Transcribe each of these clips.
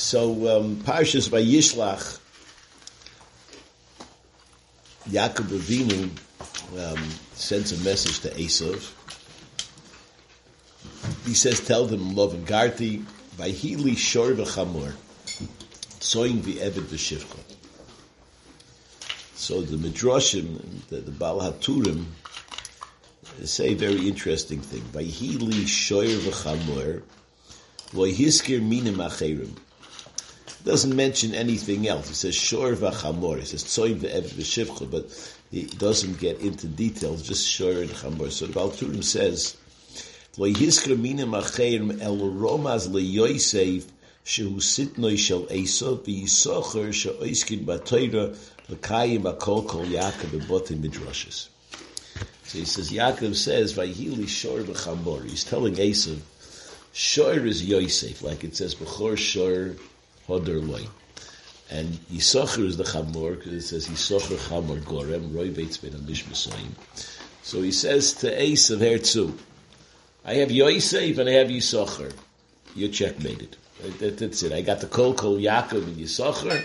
So um, Parshas Vayishlach, Yaakov Avinu um, sends a message to Esav. He says, "Tell them love and garti by Hili Shor v'Chamor, Tzoyin v'Eved v'Shivcha." So the Midrashim, the, the Baal Haturim, say a very interesting thing. By Hili Shor v'Chamor, Loihiskir Minim Acherim doesn't mention anything else. He says shor v'chamor. He says tzoyin ve'ev v'shivcha, but he doesn't get into details. Just shor and chamor. So the Baal Turim says lo yiskra minim acherim el romaz leyosev shehu sitnoi shel Esav v'yisocher she'oiskin b'toira l'kayim akol kol Yaakov b'botim midrashes. So he says Yaakov says vayhili shor v'chamor. He's telling Esav shor is Yosef, like it says b'chor shor Hodor loy. And Yisachar is the Chamor, because it says Yisachar Chamor Gorem, Roy Beitz Ben Mishmasayim. So he says to Ace of Herzu, I have Yosef and I have Yisachar. You're checkmated. That, that's it. I got the Kol Kol Yaakov and Yisachar,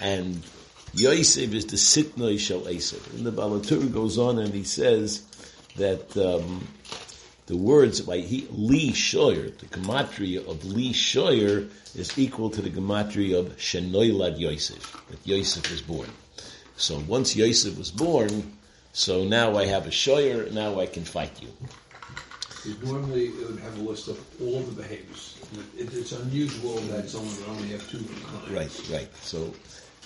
and Yosef is the Sitnoi Shel Esav. And the Balatur goes on and he says that um, the words by he Li Shoyer, the gematria of Li Shoyer is equal to the gematria of Shenoilad Yosef, that Yosef was born. So once Yosef was born, so now I have a Shoyer, now I can fight you. Normally, it would have a list of all the behaviors. It, it's unusual that someone would only have two. Right, right. So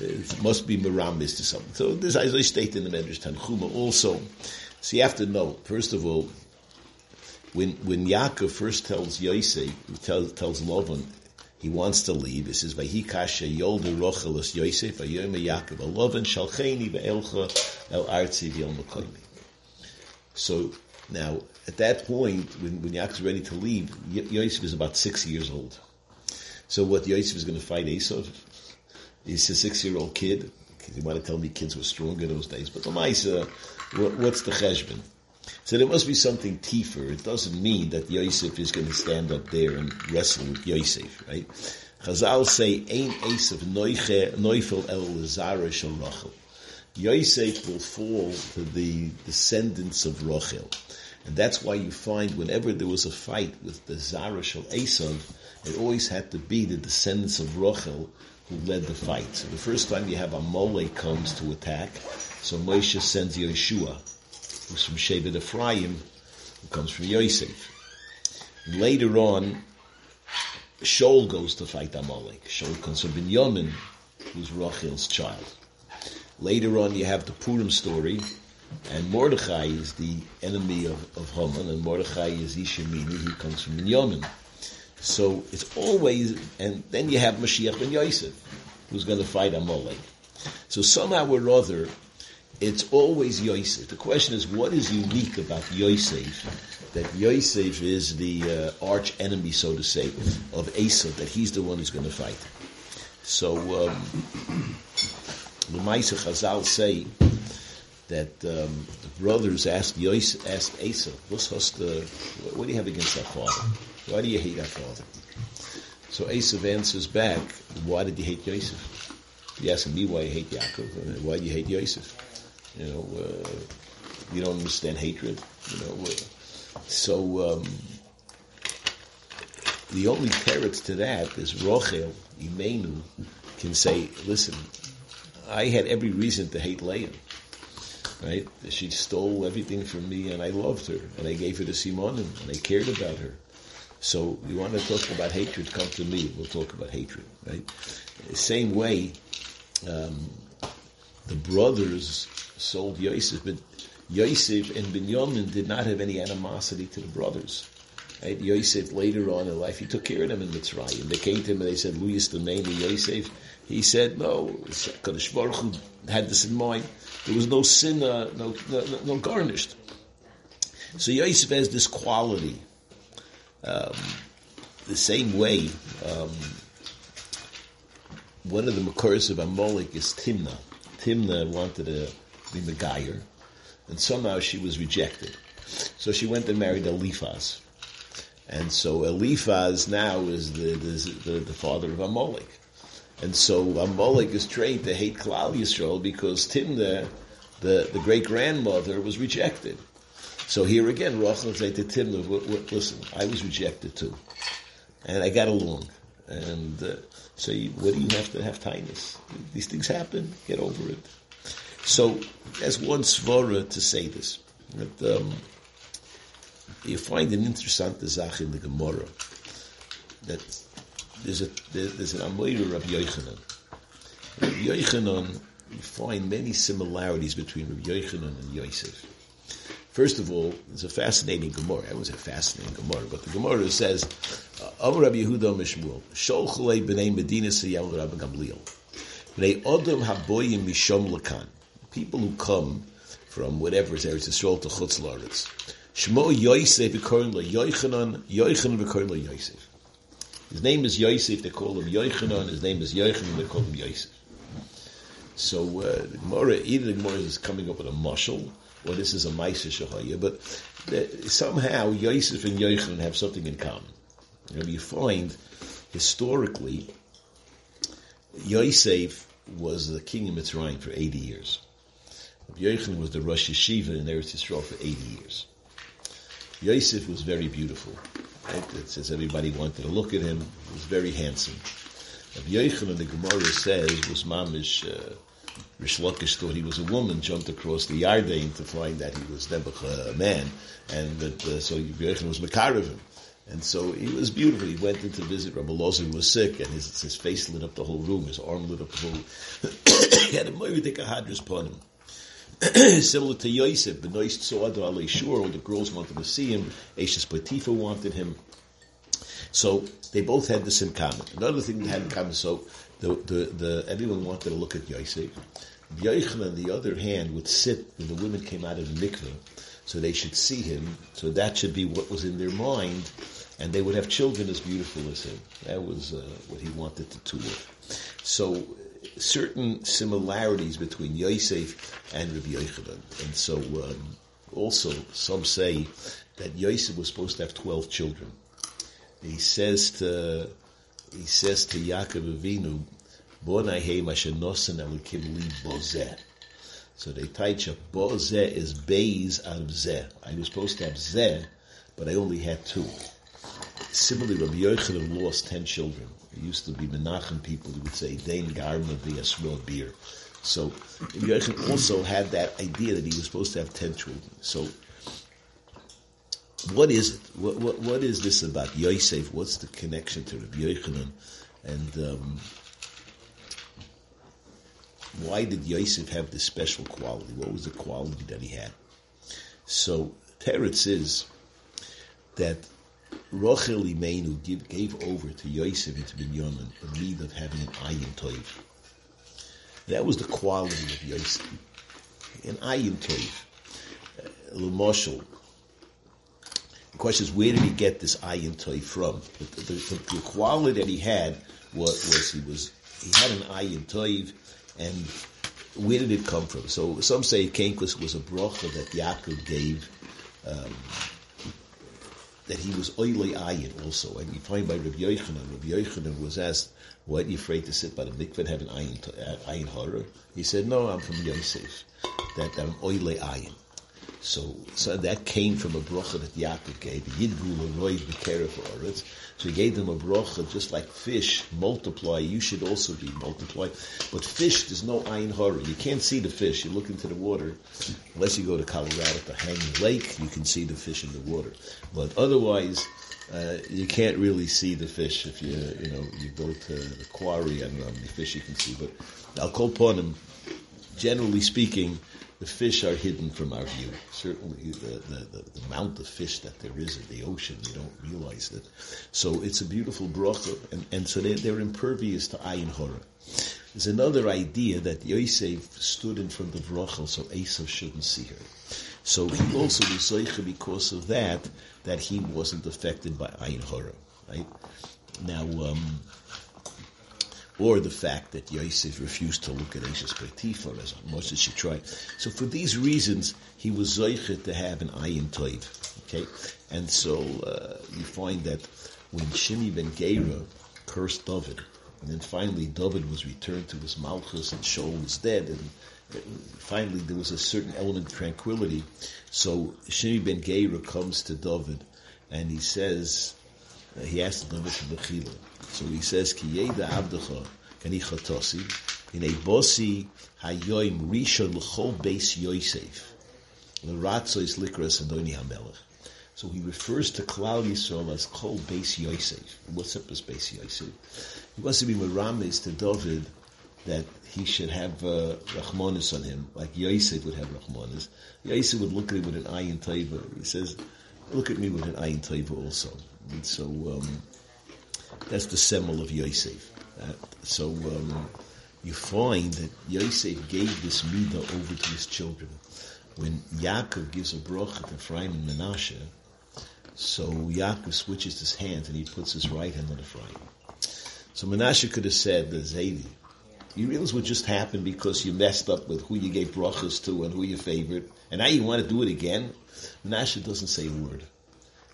it must be Miramis to something. So this, as I state in the Medrash Tanchuma also, so you have to know, first of all, when when Yaakov first tells Yosef, tells, tells Lavan, he wants to leave. He says, "Vayikasha yoldu rochelos Yosef vayom Yaakov Lavan shalcheni ve'elcha el artzi v'el So now, at that point, when, when Yaakov's ready to leave, Yosef is about six years old. So what Yosef is going to fight Esav? He's a six-year-old kid. You might have told me kids were stronger those days, but the Maisa, uh, what, what's the cheshbon? So there must be something tifer. It doesn't mean that Yosef is going to stand up there and wrestle with Yosef, right? Chazal say, "Ein Esav noifel el lezara shel Rachel." Yosef will fall to the descendants of Rachel, and that's why you find whenever there was a fight with the Zara shel Esav, it always had to be the descendants of Rachel who led the fight. So the first time you have Amalek comes to attack, so Moshe sends Yeshua who's from Shevet Ephraim, who comes from Yosef. Later on, Shaul goes to fight Amalek. Shaul comes from Binyamin, who's Rachel's child. Later on, you have the Purim story, and Mordechai is the enemy of, of Haman, and Mordechai is Ishemini, he comes from Binyamin. So it's always, and then you have Mashiach ben Yosef, who's going to fight Amalek. So somehow or other, it's always Yosef. The question is, what is unique about Yosef? That Yosef is the uh, arch enemy, so to say, of Esav, that he's the one who's going to fight. So, um, the Maisa Chazal say that um, the brothers asked Yosef, asked Esav, what's what do you have against our father? Why do you hate our father? So Esav answers back, why did you hate Yosef? He asked me why you hate Yaakov. Why do you hate Yosef? You know, uh, you don't understand hatred. You know, uh, so um, the only parrots to that is Rochel Imenu can say, "Listen, I had every reason to hate Leah. Right? She stole everything from me, and I loved her, and I gave her to Simon, and I cared about her. So you want to talk about hatred? Come to me. We'll talk about hatred. Right? Same way." Um, the brothers sold Yosef, but Yosef and Binyamin did not have any animosity to the brothers. Right? Yosef later on in life, he took care of them in Mitzrayim. They came to him and they said, Luyas the name of Yosef. He said, no, Kadosh Baruch Hu had this in mind. There was no sin, uh, no, no, no, garnished. So Yosef has this quality. Um, the same way, um, one of the Makars of Amalek is Timnah. Timnah wanted to be Megayer, and somehow she was rejected. So she went and married Eliphaz. And so Eliphaz now is the, the, the, the father of Amalek. And so Amalek is trained to hate Klal Yisrael because Timnah, the, the great grandmother, was rejected. So here again, Rachel said to Timnah, listen, I was rejected too. And I got along. And uh, so you, what do you have to have kindness? These things happen, get over it. So, there's one svara to say this, that um, you find an interesting zach in the Gemara that there's a there's an Amoira Rabbi Yochanan. Rabbi Yochanan, you find many similarities between Rabbi Yochanan and Yosef. First of all, there's a fascinating Gemara. It was a fascinating Gemara, but the Gemara says, "Abu Rabbi Yehuda Mishmuel, Sholchalei b'nei Medina Siyal Rabbi Gamliel, b'nei Odom haboyim mishom lakan." People who come from whatever is Eretz Yisrael to Chutz Laretz. Shmo Yosef lo Yochanan v'korin lo Yosef. His name is Yosef, they call him Yochanan, his name is Yochanan, they call him Yosef. So uh, the Gemara, either the Gemara is coming up with a mushal, or this is a Maisa Shahaya, but the, somehow Yosef and Yochanan have something in common. You, you find, historically, Yosef was the king of Mitzrayim for 80 years. Yochanan was the Rosh Yeshiva in Eretz Yisrael for 80 years. Yosef was very beautiful. Right? It says everybody wanted to look at him. He was very handsome. Rabbi Yochanan, the Gemara says, was mamish. Uh, Rish Lakish thought he was a woman, jumped across the Yarden to find that he was Nebuch, a man, and that uh, so Rabbi Yochanan was Makaravim. And so he was beautiful. He went in to visit Rabbi Lozer was sick, and his, his face lit up the whole room. His arm lit up the whole. he had a Moiridik Hadris upon him. Similar to Yosef, the nice Shur, all the girls wanted to see him, Ashes Potifa wanted him. So they both had this in common. Another thing they had in common, so the, the, the, everyone wanted to look at Yosef. Yochanan, on the other hand, would sit when the women came out of mikveh, so they should see him. So that should be what was in their mind, and they would have children as beautiful as him. That was uh, what he wanted to tour. So certain similarities between Yosef and Rabbi Yochanan. And so um, also some say that Yosef was supposed to have 12 children. He says to, he says to Yaakov Avinu, so they teach up Bozeh is Beis out of Zeh. I was supposed to have Zeh, but I only had two. Similarly, Rabbi Yochanan lost ten children. It used to be Menachem people who would say, Dain Garma be a beer. So Yochanan also had that idea that he was supposed to have ten children. So what is it? What, what, what is this about Yosef? What's the connection to Rabbi Yochanan? And um, why did Yosef have this special quality? What was the quality that he had? So Teretz is that Rochel Imenu gave, gave over to Yosef and to Binyamin the need of having an ayin toiv. That was the quality of Yosef. An ayin toiv. L'moshel. The question is, where did he get this ayin toiv from? The, the, the, quality that he had was, was he was he had an ayin toiv, and where did it come from? So some say Kenkus was a bracha that Yaakov gave um, that he was oily ayin also. And you find by Rabbi Yochanan, Rabbi Yochanan was asked, why are you afraid to sit by the mikveh and have an ayin, uh, ayin horror? He said, no, I'm from Yosef, that I'm oily ayin. So, so that came from a bracha that Yaakov gave. Yidgu l'roiv b'keref ha'aretz. So he gave them a bracha, just like fish multiply. You should also be multiplied. But fish, there's no ayin horror. You can't see the fish. You look into the water, unless you go to Colorado to Hanging Lake, you can see the fish in the water. But otherwise, uh, you can't really see the fish if you you know you go to the quarry. I don't know how many fish you can see, but I'll call upon him. Generally speaking, the fish are hidden from our view. Certainly, the, the, the, amount of fish that there is in the ocean, we don't realize that. So it's a beautiful bracha, and, and so they're, they're impervious to ayin horror. There's another idea that Yosef stood in front of Rachel so Esav shouldn't see her. So he also was because of that, that he wasn't affected by ayin horror. Right? Now, um, or the fact that Yosef refused to look at Ashes Potiphar as much as she tried. So for these reasons, he was Zoichet to have an ayin toiv. Okay? And so uh, you find that when Shimi ben Gera cursed David, And then finally, David was returned to his Malchus, and Shaul was dead, and finally there was a certain element of tranquility. So Shimi ben Geira comes to David, and he says, uh, he asks David to Bechila. So he says, Ki yeda abdecha, kani chatosi, in a bosi hayoim rishon l'chol beis Yosef, l'ratzois likras adoni hamelech. So he refers to Klal Yisrael as Kol Beis Yosef. What's up as Beis Yosef? He wants to be Meramis to David that he should have uh, Rachmanis on him, like Yosef would have Rachmanis. Yosef would look at him with an eye in taiva. He says, look at me with an eye in taiva also. And so um, that's the symbol of Yosef. Uh, so um, you find that Yosef gave this midah over to his children. When Yaakov gives a bracha to Ephraim and Menashe, so Yaakov switches his hands and he puts his right hand on Ephraim. So Menashe could have said, the Zaydi, you realize what just happened because you messed up with who you gave brachas to and who you favored, and now you want to do it again? Menashe doesn't say a word.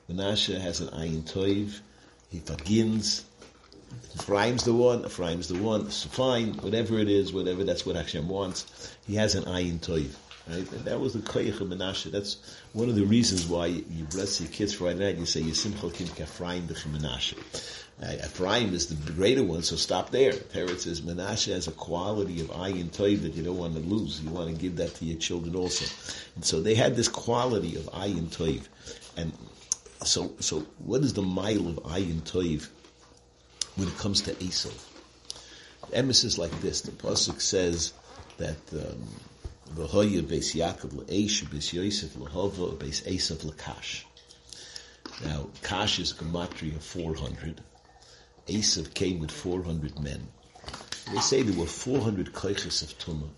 Menashe has an ayin toiv, he begins, Ephraim's the one, Ephraim's the one, it's fine, whatever it is, whatever, that's what Hashem wants. He has an ayin toiv. Right? And that was the koyach of Menashe. That's one of the reasons why you bless your kids Friday night. You say Yisimchal Kim Kafraim Menashe. Uh, Ephraim is the greater one, so stop there. Teretz says Menashe has a quality of ayin toiv that you don't want to lose. You want to give that to your children also. And so they had this quality of ayin toiv. And so, so what is the mile of ayin toiv when it comes to Esau? The emes is like this. The pasuk says that. Um, V'hoya beis Yaakov le'esh beis Yosef lehova beis Esav lekash. Now, Kash is a gematria of 400. Esav came with 400 men. They say there were 400 koiches of Tumah.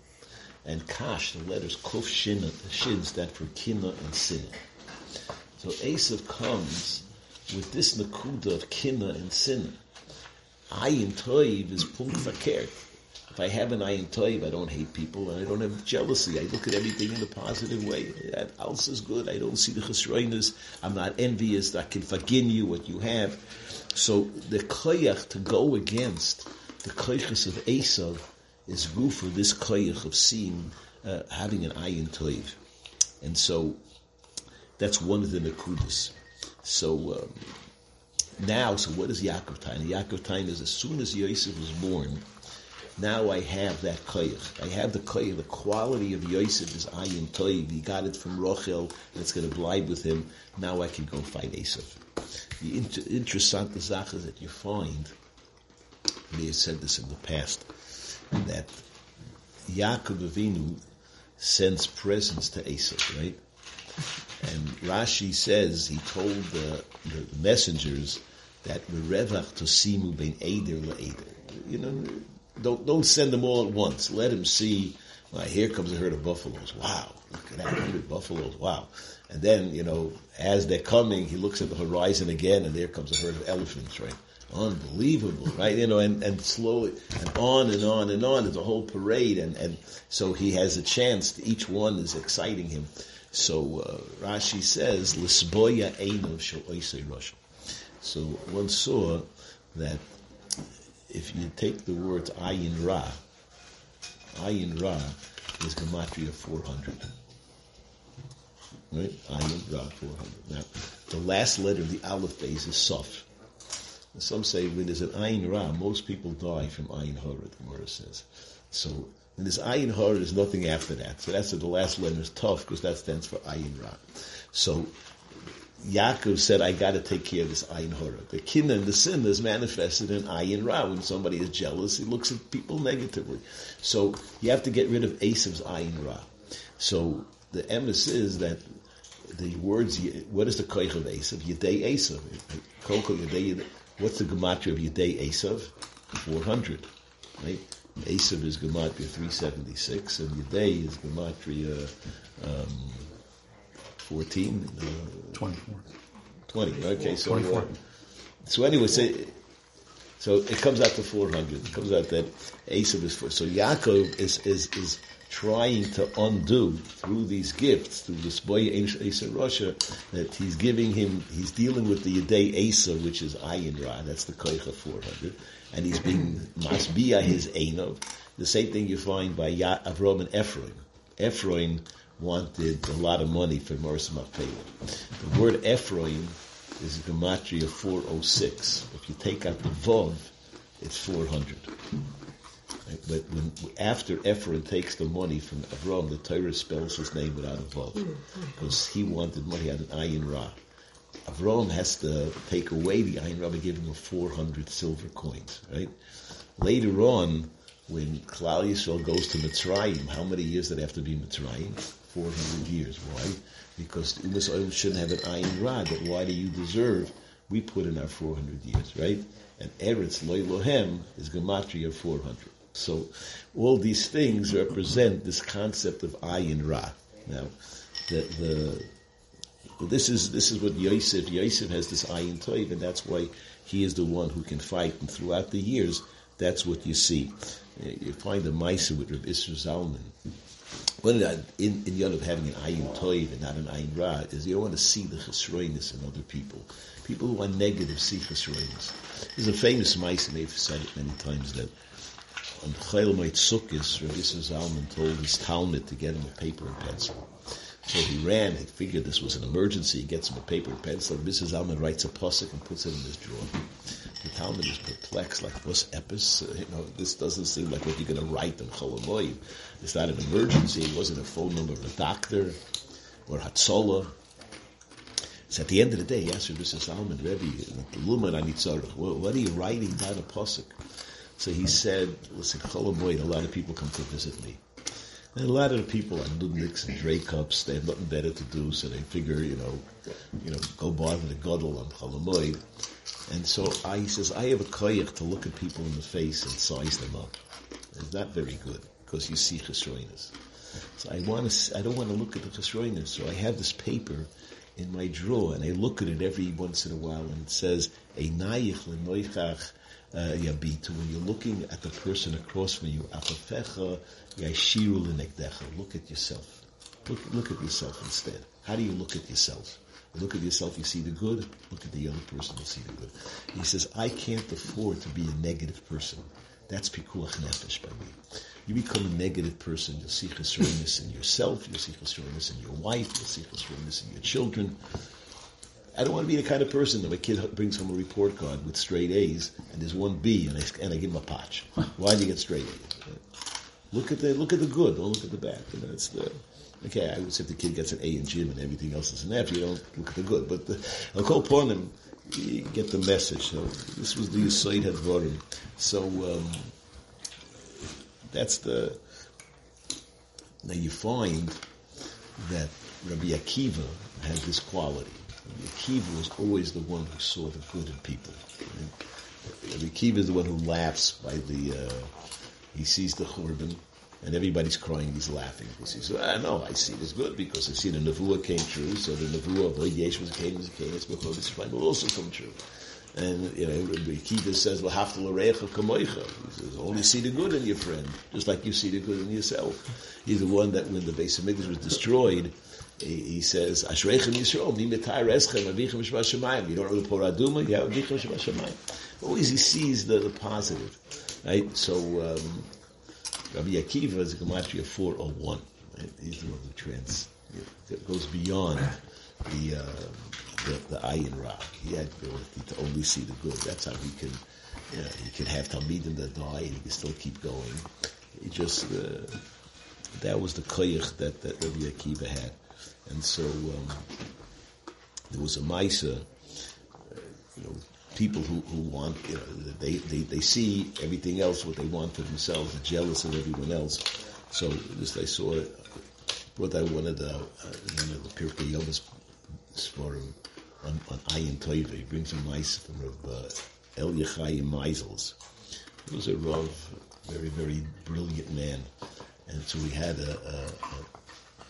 And Kash, the letters Kof Shin, Shin stand for Kina and Sin. So Esav comes with this Nakuda of Kina and Sin. Ayin Toiv is Punk Fakert. If I have an ayin toiv, I don't hate people and I don't have jealousy. I look at everything in a positive way. That else is good. I don't see the chesroinus. I'm not envious. I can forgive you what you have. So the koyach to go against the koyachas of Esav is for this koyach of seeing, uh, having an ayin toiv. And so that's one of the nakudas. So um, now, so what is Yaakov Tain? Yaakov Tain is as soon as Yosef was born, now I have that koyach. I have the koyach. The quality of Yosef is ayin toiv. He got it from Rochel, and it's going to glide with him. Now I can go fight Esav. The inter- interesting zach is that you find, may have said this in the past, that Yaakov Avinu sends presents to Esav, right? And Rashi says he told the, the messengers that revach to simu ben eder le'eder. You know, don't don't send them all at once. Let him see. Well, here comes a herd of buffaloes. Wow, look at that hundred buffaloes. Wow. And then you know, as they're coming, he looks at the horizon again, and there comes a herd of elephants. Right. Unbelievable, right? You know, and, and slowly, and on and on and on. There's a whole parade, and, and so he has a chance. Each one is exciting him. So uh, Rashi says, "Lisboya einov shel Rosh." So one saw that if you take the words ayin ra, ayin ra is gematria 400. Right? Ayin ra 400. Now, the last letter of the aleph base is sof. Some say when there's an ayin ra, most people die from ayin hara, the Gemara says. So, when this ayin hara, is nothing after that. So that's the last letter is tough because that stands for ayin ra. So, Yaakov said, I got to take care of this ayin hora. The kin and the sin is manifested in ayin ra. When somebody is jealous, he looks at people negatively. So you have to get rid of Asav's ayin ra. So the emes is that the words, what is the koich of Asav? Yedei Asav. What's the gematria of Yedei Asav? 400. Right? Asav is gematria 376 and Yedei is gematria um, 14? Uh, 24. 20, okay, so, 24. uh, so anyway, so, so it comes out to 400. It comes out that Esav is four. So Yaakov is, is, is trying to undo through these gifts, through this boy Asa Russia, that he's giving him, he's dealing with the Yedei Asa, which is Ayin Ra, that's the Koich of 400. And he's being masbia his Einov. The same thing you find by ya- Avram and Ephron. Ephron wanted a lot of money for Morris Machpelah. The word Ephron is a gematria 406. If you take out the Vav, it's 400. But when after Ephron takes the money from Avram, the Torah spells his name without a Vav. Hmm. Because he wanted money out of Ayin Ra. Avram has to take away the Ayin Ra by giving him 400 silver coins, right? Later on, when Klal Yisrael goes to Mitzrayim, how many years did it have to be Mitzrayim? 400 years. Why? Because Umas Oil shouldn't have an Ayin Ra, but why do you deserve? We put in our 400 years, right? And Eretz Loy Lohem is Gematria 400. So all these things represent this concept of Ayin Ra. Now, the, the this is this is what Yosef Yosef has this ayin toiv, and that's why he is the one who can fight. And throughout the years, that's what you see. You find the Maisa with Reb Isser Zalman. One the, uh, in in Yod of having an ayin toiv and not an ayin ra is you don't want to see the chesroinus in other people. People who are negative see chesroinus. There's a famous and they've said it many times that on Chayil Moed Sukkis, Reb Isser Zalman told his Talmud to get him a paper and pencil. So he ran, he figured this was an emergency, he gets him a paper and pencil, And Mrs. Alman writes a pusik and puts it in his drawer. The Talmud is perplexed, like, what's epis? Uh, you know, this doesn't seem like what you're going to write in Cholamoyim. It's not an emergency, it wasn't a phone number of a doctor or Hatzola. So at the end of the day, he asked Mrs. Salman, Rebbe, Luman Anitzarach, what are you writing down a pusik? So he said, listen, Cholamoyim, a lot of people come to visit me. And a lot of the people are nudniks and Dre cups. They have nothing better to do, so they figure, you know, you know, go bother the gadol on Chalamoy. And so I, he says, I have a koyach to look at people in the face and size them up. It's not very good because you see chesroinus. So I want to, I don't want to look at the chesroinus. So I have this paper in my drawer and I look at it every once in a while and it says, a nayich lenoichach uh, yabitu. When you're looking at the person across from you. Look at yourself. Look, look at yourself instead. How do you look at yourself? You look at yourself, you see the good. Look at the other person, you see the good. He says, I can't afford to be a negative person. That's pikuach nefesh by me. You become a negative person, you'll see chesroinus in yourself, you'll see chesroinus in your wife, you'll see chesroinus in your children. I don't want to be the kind of person that my kid brings home a report card with straight A's and there's one B and I, and I give him a patch. Why did you get straight A's? Look at the look at the good, don't look at the bad. You know, it's the okay. I would say if the kid gets an A in gym and everything else is an F, you don't look at the good. But the, I'll call upon them. You get the message. So this was the Yisoid Hadvarim. So um, that's the. Now you find that Rabbi Akiva had this quality. Akiva was always the one who saw the good in people. Rabbi Akiva is the one who laughs by the. Uh, he sees the churban, and everybody's crying. He's laughing because he says, "I know, I see this good because I see the nevuah came true. So the nevuah of Yesh was came was came. It's before this will also come true." And you know, Rabbi Akiva says, "Well, haftal arecha kamoicha." He says, "Only see the good in your friend, just like you see the good in yourself." He's the one that when the base of Mikdash was destroyed, he, he says, "Ashreichem Yisrael, mi metar eschem avichem shvashamayim." You don't know the poraduma, you have avichem shvashamayim. Always he sees the, the positive, right? So um, Rabbi Akiva is gematria four oh one. Right? He's the one who trans it goes beyond the. Uh, the, the ayin ra. He had the ability to only see the good. That's how he can, you know, he can have talmidim that die and he can still keep going. He just, uh, that was the koyach that, that Rabbi Akiva had. And so, um, there was a Maisa, uh, you know, people who, who want, you know, they, they, they see everything else, what they want for themselves, are jealous of everyone else. So, just I saw, brought out one of the, uh, one of the Pirkei Yomas Svarim, on, on Ayin Toiva. He brings a nice from Rav uh, El Yechayim Meisels. He was a Rav, very, very brilliant man. And so we had a, a, a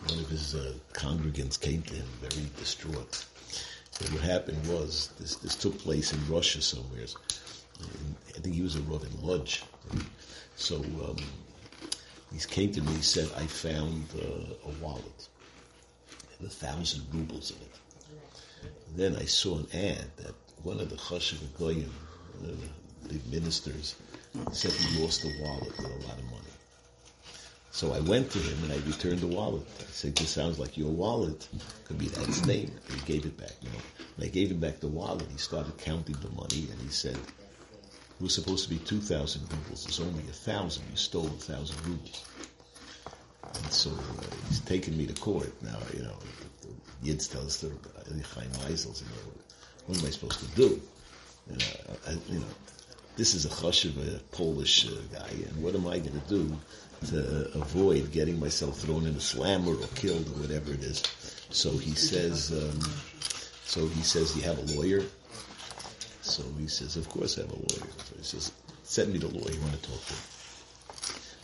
one of his uh, congregants came to him very distraught. And what happened was, this, this took place in Russia somewhere. I think he was a Rav in Lodz. So um, he came to me, he said, I found uh, a wallet. A thousand rubles in it. Then I saw an ad that one of the Chashiv Goyim, uh, the ministers, said he lost a wallet with a lot of money. So I went to him and I returned the wallet. I said, "This sounds like your wallet. Could be that's name." And he gave it back. You know, when I gave him back the wallet, he started counting the money and he said, "It was supposed to be two thousand rubles. It's only a thousand. You stole a thousand rubles." And so uh, he's taken me to court. Now, you know, the, Yids tell us the Chaim you know, what am I supposed to do? You know, I, you know this is a chashiv, a Polish uh, guy, and what am I going to do to avoid getting myself thrown in a slammer or killed or whatever it is? So he says, um, so he says, you have a lawyer? So he says, of course I have a lawyer. So he says, send me the lawyer, you want to talk to.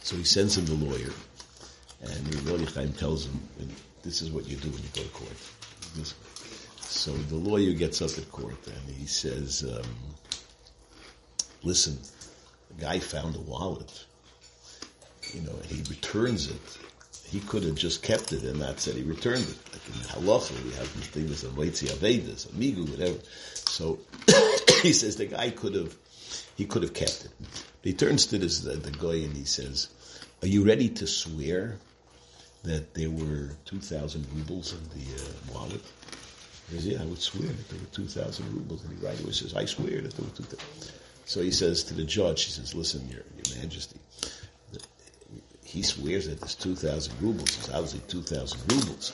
So he sends him the lawyer, and the lawyer tells him, this is what you do when you go to court. This, so the lawyer gets up at court and he says, um, listen, the guy found a wallet, you know, he returns it. He could have just kept it and not said he returned it. Like in halacha, we have these things of Waitzi Avedas, Amigu, whatever. So he says the guy could have, he could have kept it. He turns to this, the, the guy and he says, are you ready to swear that there were 2,000 rubles in the uh, wallet? He says, yeah, I would swear that there were 2,000 rubles. And he right away says, I swear that there were 2,000. So he says to the judge, he says, listen, your, your majesty, he swears that there's 2,000 rubles. It's obviously 2,000 rubles.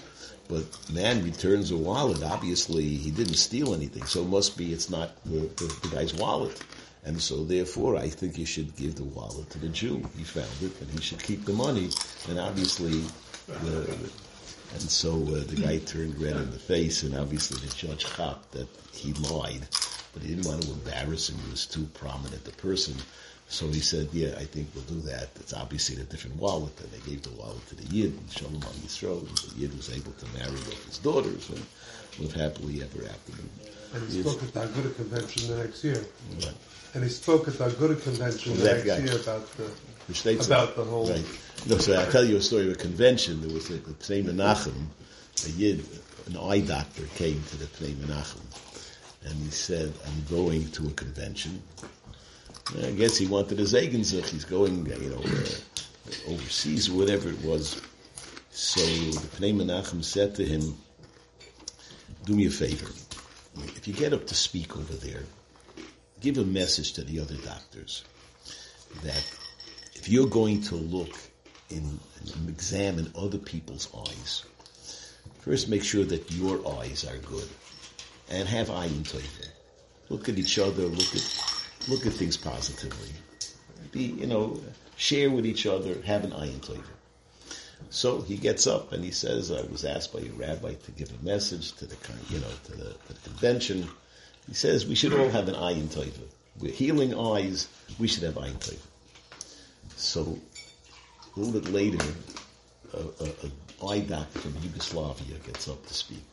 But man returns a wallet. Obviously, he didn't steal anything. So it must be it's not the, the, the guy's wallet. And so therefore, I think you should give the wallet to the Jew. He found it, and he should keep the money. And obviously, the, and so uh, the guy turned red in the face, and obviously the judge thought that he lied, but he didn't want to embarrass him. He was too prominent a person. So he said, yeah, I think we'll do that. It's obviously in a different wallet, and they gave the wallet to the Yid, and Shalom on and the Yid was able to marry both his daughters, and live happily ever after. And he spoke at the Aguda convention the next year. Right. And he spoke at the Aguda convention Well, the next guy. year about the states about the whole. Right. No, so I'll tell you a story of a convention. There was a, the Pnei Menachem, a Yid, an eye doctor came to the Pnei Menachem, and he said, I'm going to a convention. I guess he wanted a Zegenzich. He's going, you know, uh, overseas whatever it was. So the Pnei Menachem said to him, do me a favor. If you get up to speak over there, give a message to the other doctors that if you're going to look in and examine other people's eyes, first make sure that your eyes are good and have eye in. Look at each other, look at look at things positively. Be you know, share with each other, have an eye tova. So he gets up and he says, I was asked by a rabbi to give a message to the you know, to the, to the convention. He says we should all have an eye in tova. We're healing eyes, we should have eye in tova. So a little bit later, a eye doctor from Yugoslavia gets up to speak.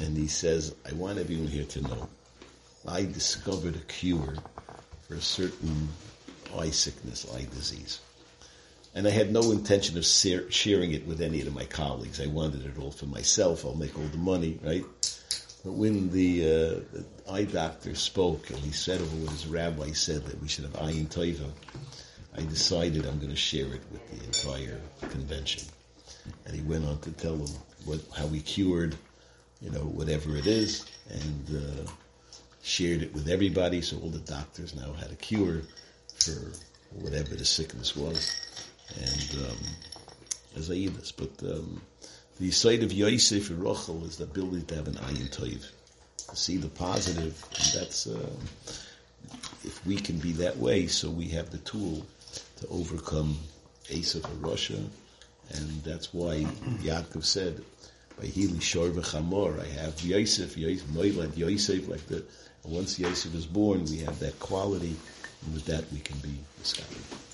And he says, I want everyone here to know, I discovered a cure for a certain eye sickness, eye disease. And I had no intention of sharing it with any of my colleagues. I wanted it all for myself. I'll make all the money, right? But when the, uh, the eye doctor spoke and he said over what his rabbi said that we should have ayin tova, I decided I'm going to share it with the entire convention. And he went on to tell them what, how we cured, you know, whatever it is, and uh, shared it with everybody. So all the doctors now had a cure for whatever the sickness was, and um, as I this. But um, the side of Yosef and Rachel is the ability to have an ayin toiv, to see the positive, and that's. Uh, if we can be that way, so we have the tool to overcome Asaph of Russia, and that's why Yaakov said, by Hili Shor v'Chamor, I have Yosef, Yosef, Yosef, like that. Once Yosef is born, we have that quality, and with that we can be Miskabel.